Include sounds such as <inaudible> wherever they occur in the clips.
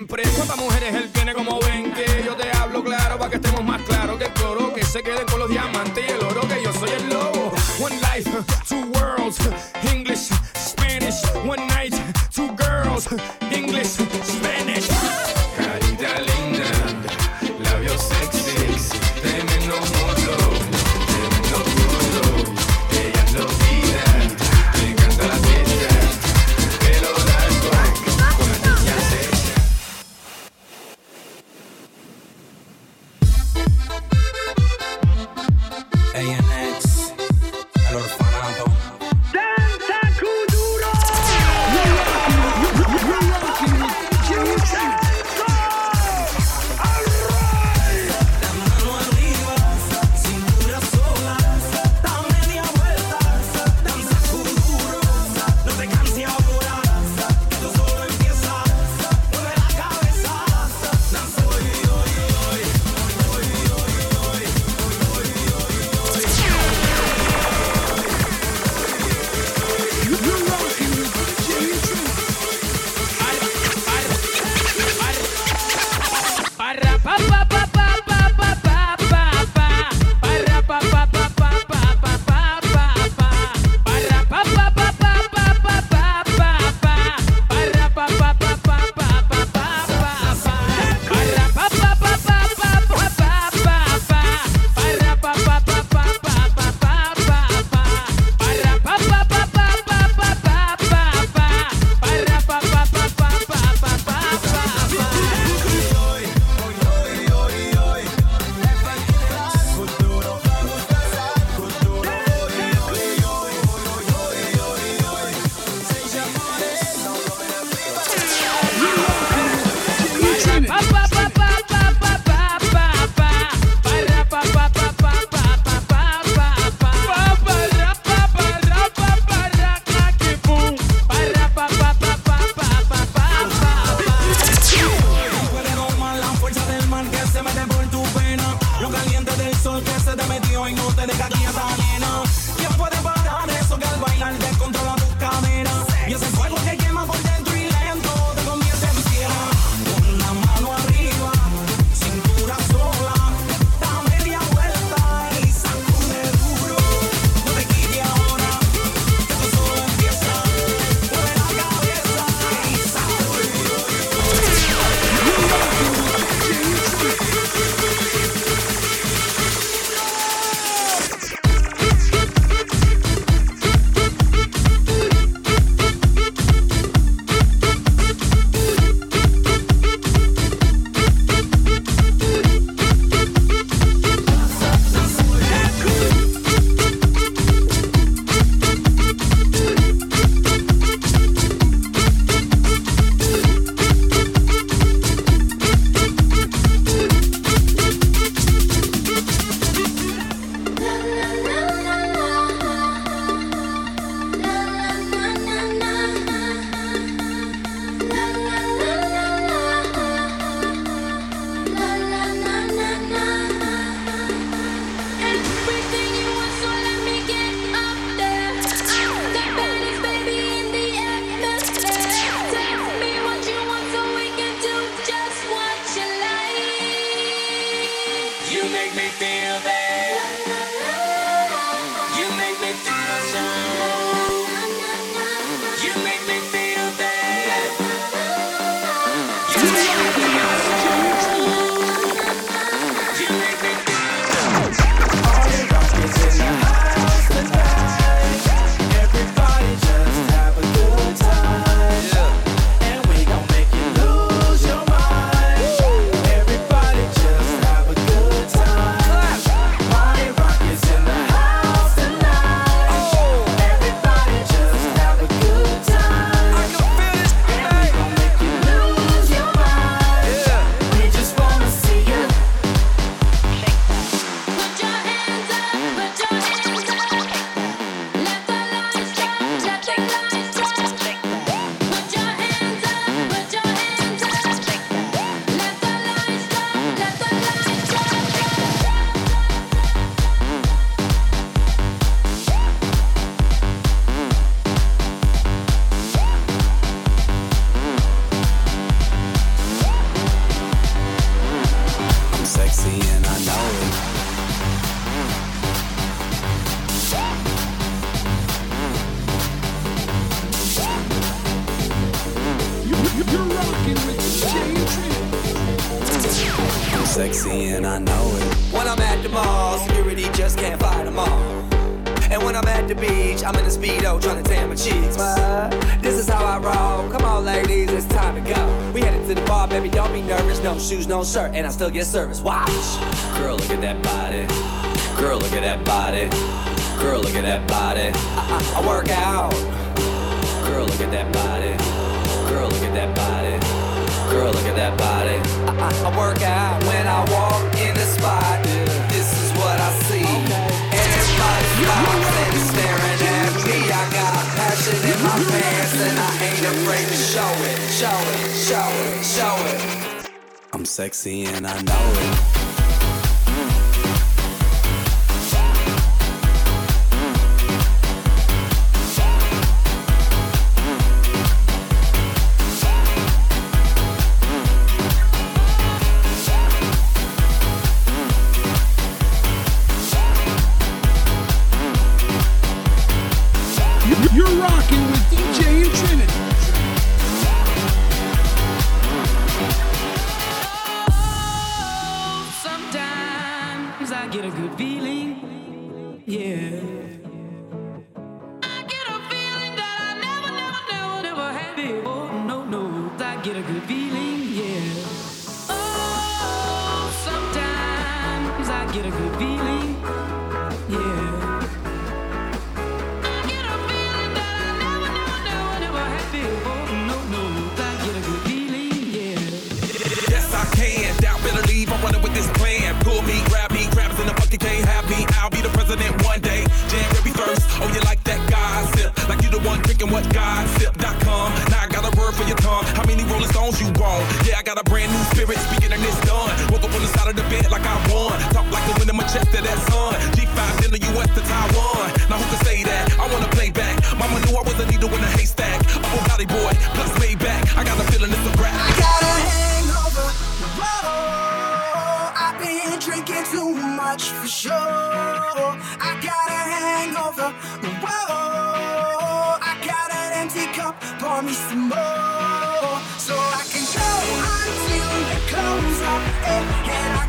Siempre. ¿Cuántas mujeres él tiene como sexy and I know it. When I'm at the mall, security just can't fight them all. And when I'm at the beach, I'm in a speedo trying to tan my cheeks. But this is how I roll. Come on, ladies, it's time to go. We headed to the bar, baby, don't be nervous. No shoes, no shirt, and I still get service. Watch. Girl, look at that body. Girl, look at that body. Girl, look at that body. I, I, I work out. Girl, look at that body. That body. I, I, I work out when I walk in the spot. This is what I see. Everybody stops and staring at me. I got passion in my pants and I ain't afraid to show it. Show it, show it, show it. I'm sexy and I know it. Plus Maybach. I got a feeling it's a rap. got a hangover. Whoa, I've been drinking too much for sure. I got a hangover. Whoa, I got an empty cup. Pour me some more, so I can go until the close up, eh, and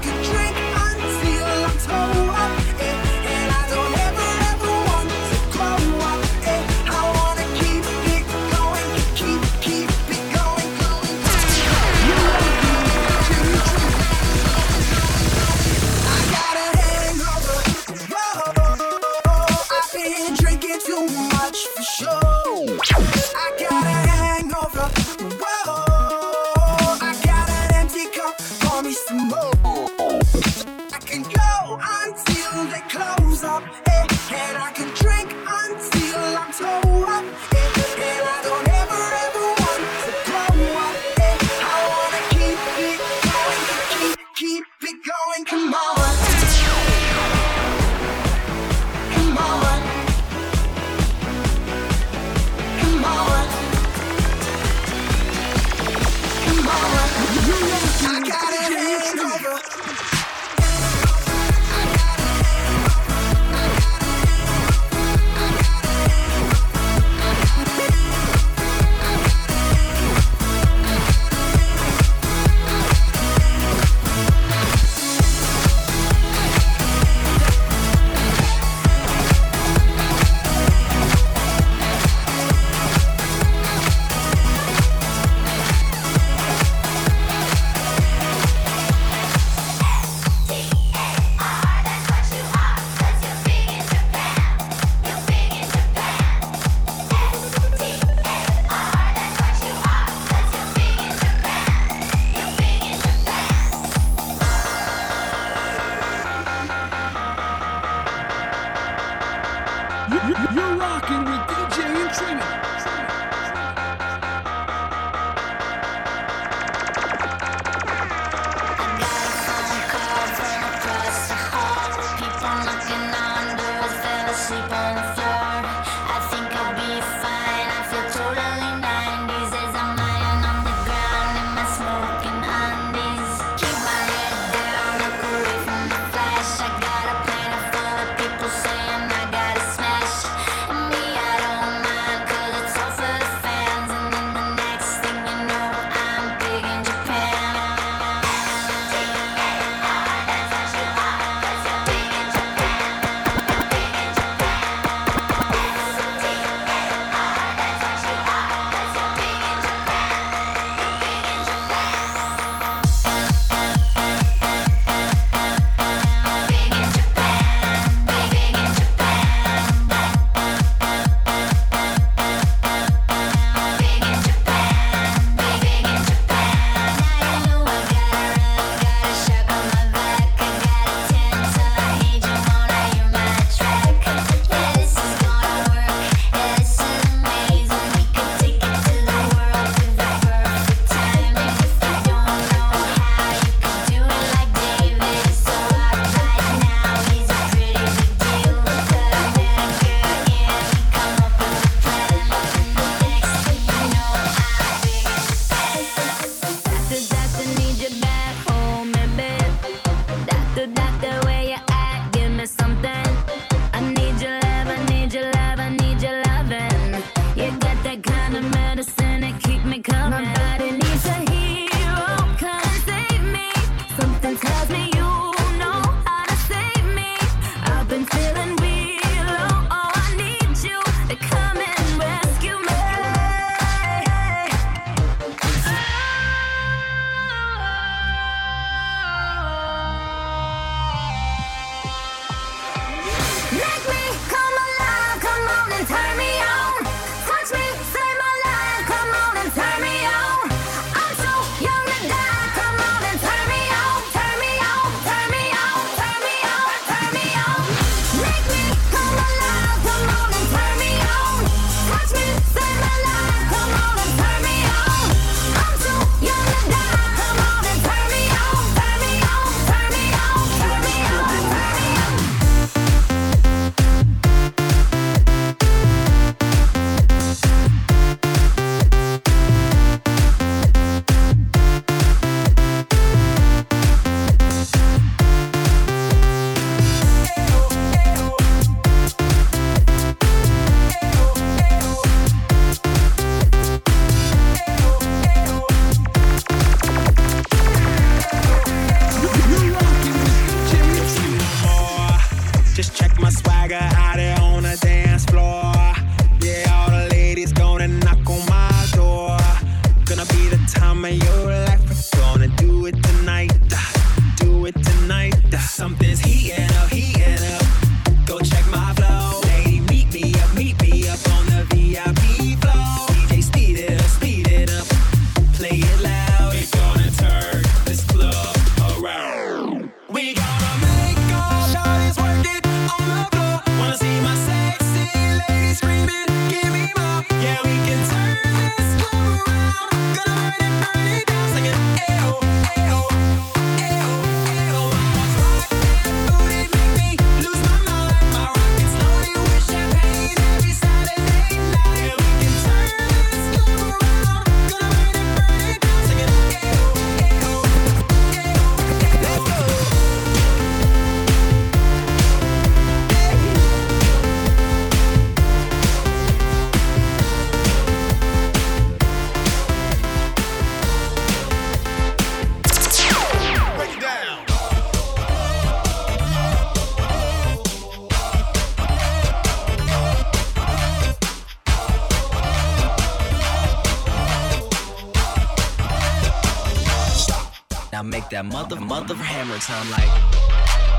that mother mother hammer time like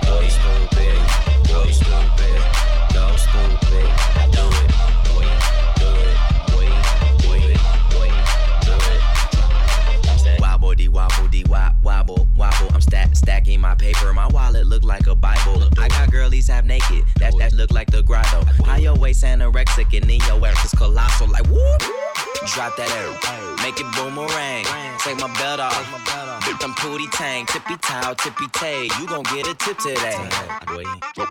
Boy stupid, boy stupid, stupid, do it, boy, do it, boy, boy, boy, do it. Wobble wobble wobble wobble. I'm stack stacking my paper. My wallet look like a Bible. I got girlies half naked. That that look like the grotto. High your waist anorexic and in your ass is colossal. Like whoop. Drop that air, make it boomerang. Take my belt off. Them pooty tang, tippy toe, tippy tay. You gon' get a tip today. Boy,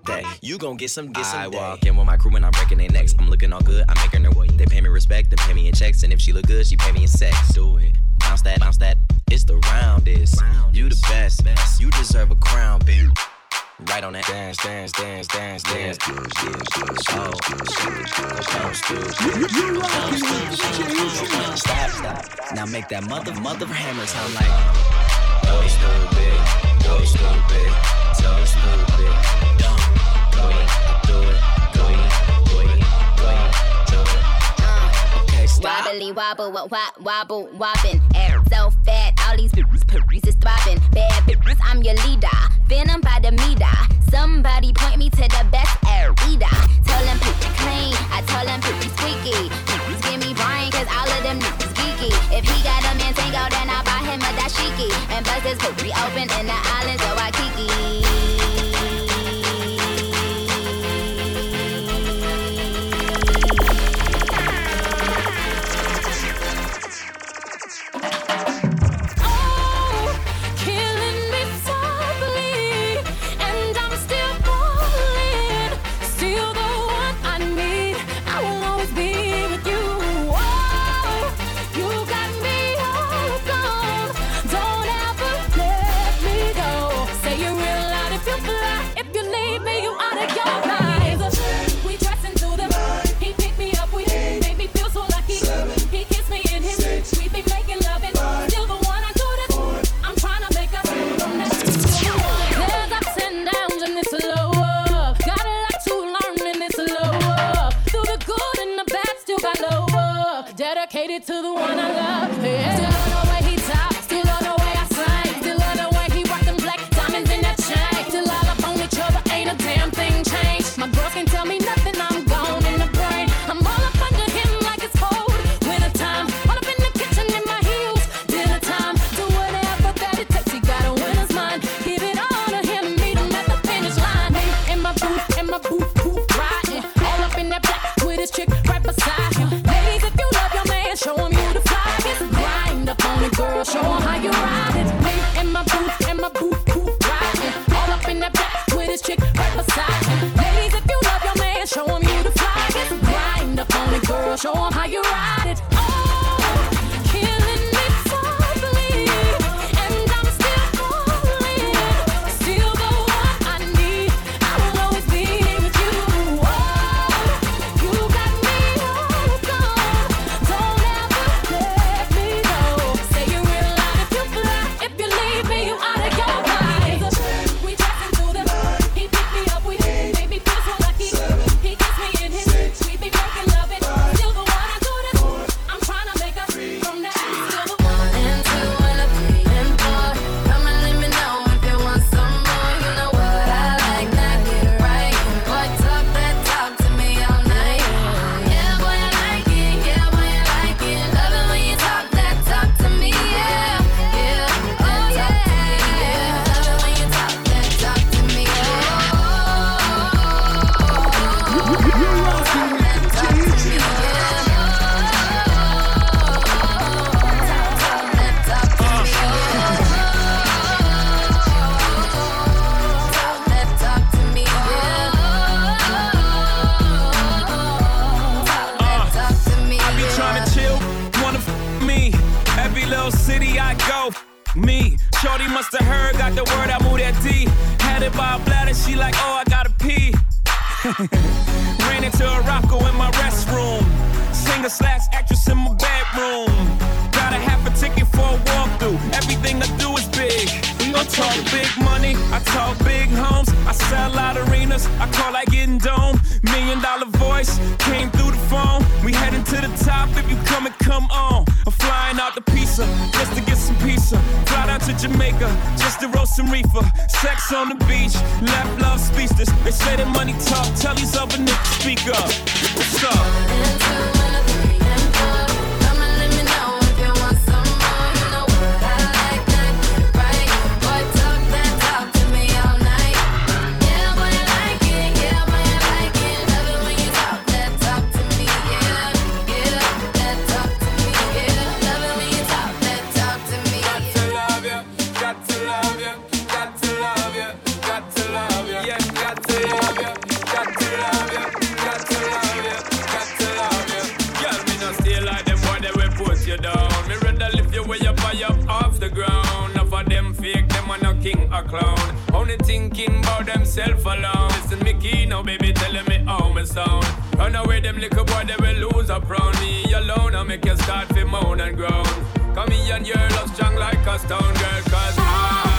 that. You gon' get some, get some. I walk in with my crew and I'm breaking their necks. I'm looking all good, I'm making her way. They pay me respect, they pay me in checks. And if she look good, she pay me in sex. Do it. Bounce that, bounce that. It's the roundest. You the best. You deserve a crown, bitch right on that dance, dance, dance, dance, dance. So, so, stop, stop. Now make that mother, mother hammer sound like. Go stupid, go stupid, so stupid, Don't. Wobbly wobble, wobble, wobble, wobbin'. Air so fat, all these bitches, bitches is throbbing. Bad bitches, I'm your leader. Venom by the meter. Somebody point me to the best air eater. Come on. I'm flying out the pizza just to get some pizza. Fly down to Jamaica just to roast some reefer. Sex on the beach, left love speechless. They say that money talk, tell these other niggas speak up. What's up? Themself alone. Listen, me key now, baby, telling me how me sound. Run away, them little boy, they will lose up round me alone. I make you start to moan and groan. Come here and your love strong like a stone girl, cause I.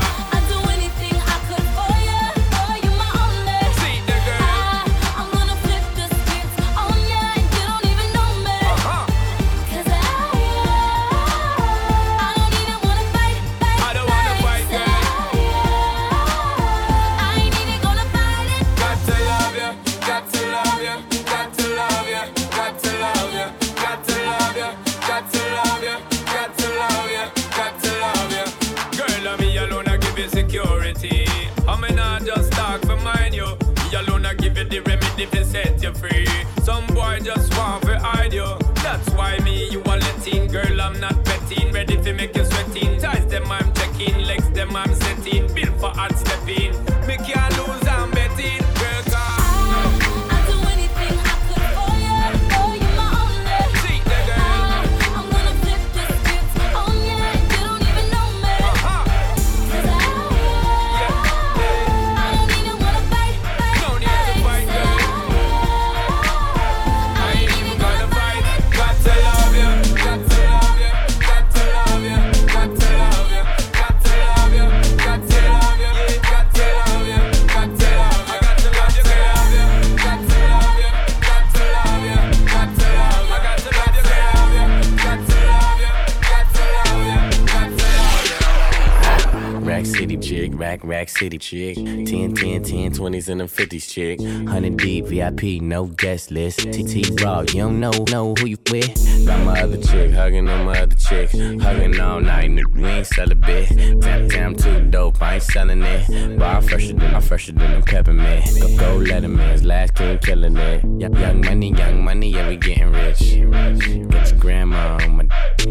rack, rack city chick. 10, 10, 10, 20s and them 50s chick. 100 deep, VIP, no guest list. TT Raw, you don't know, know who you with. Got my other chick, hugging on my other chick. Hugging all night, nigga, we ain't sell a bit. Damn, damn, too dope, I ain't selling it. But I'm fresher than, I'm fresher than them peppermint. Go, go, Letterman's last king killing it. Young money, young money, yeah, we getting rich. Get your grandma on my <laughs>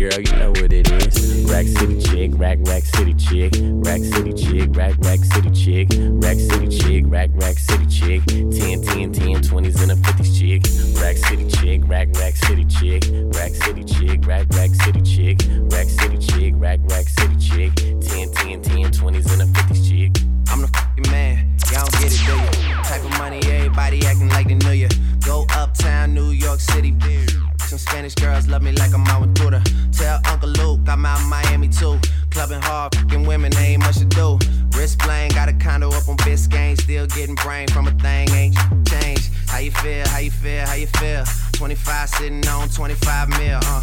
Girl, you know what it is. Rack City chick, rack, rack city chick. Rack Rack city chick, rack, rack city chick. Rack City chick, rack, rack city chick. 10, 10, 10, 20s and a 50s chick. Rack City chick, rack, rack city chick. Rack City chick, rack, rack city chick. Rack City chick, rack, rack city chick. 10, 10, 10, 20s and a 50s chick. I'm the fucking man. Y'all don't get it, do ya? Type of money, everybody acting like they knew ya. Go uptown, New York City. Some Spanish girls love me like I'm out with Duda. Tell Uncle Luke I'm out Miami too. Clubbing hard, fucking women, ain't much to do. Wrist playing, got a condo up on Biscayne. Still getting brain from a thing, ain't changed. How you feel? How you feel? How you feel? 25 sitting on 25 mil. Uh,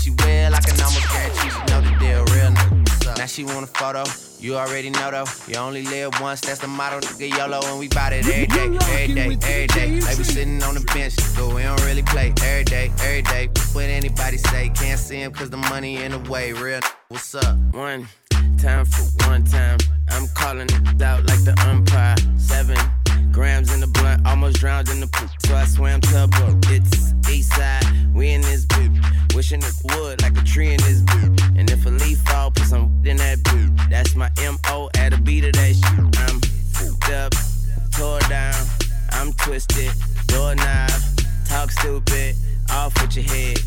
she will. I can almost guarantee she know the deal, real nigga. Now she want a photo. You already know though. You only live once, that's the motto, nigga. YOLO, and we bout it every day, every day, every day. Like we sitting on the bench, but we don't really play every day, every day. What anybody say, can't see him cause the money in the way. Real, what's up? One time for one time. I'm calling it out like the umpire. Seven grams in the blunt, almost drowned in the poop. So I swam to a boat. It's east side, we in this boot. Wishing it would like a tree in this boot. And if a leaf fall, put some in that boot. That's my MO at a beat of that shit. I'm fucked up, tore down. I'm twisted, doorknob. Talk stupid, off with your head.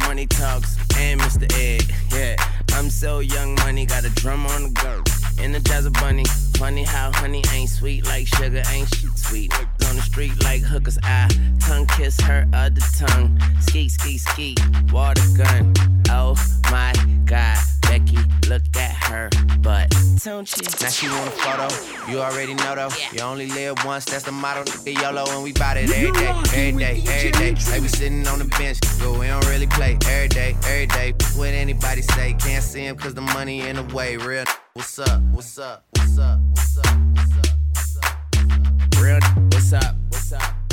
Money talks and Mr. Ed. Yeah, I'm so young, money got a drum on the go. Energize a bunny. Funny how honey ain't sweet like sugar, ain't she sweet? On the street like hookers, I tongue kiss her other tongue. Ski, ski, ski, water gun. Oh my god, Becky, look at her butt. Don't you? Now she want a photo, you already know though. You only live once, that's the motto. Nigga YOLO, and we bout it every day, every day, every day. Like we sitting on the bench, but we don't really play every day, every day. What anybody say, can't see him cause the money in the way. Real, what's up, what's up, what's up, what's up, what's up, what's up? Real, what's up, what's up?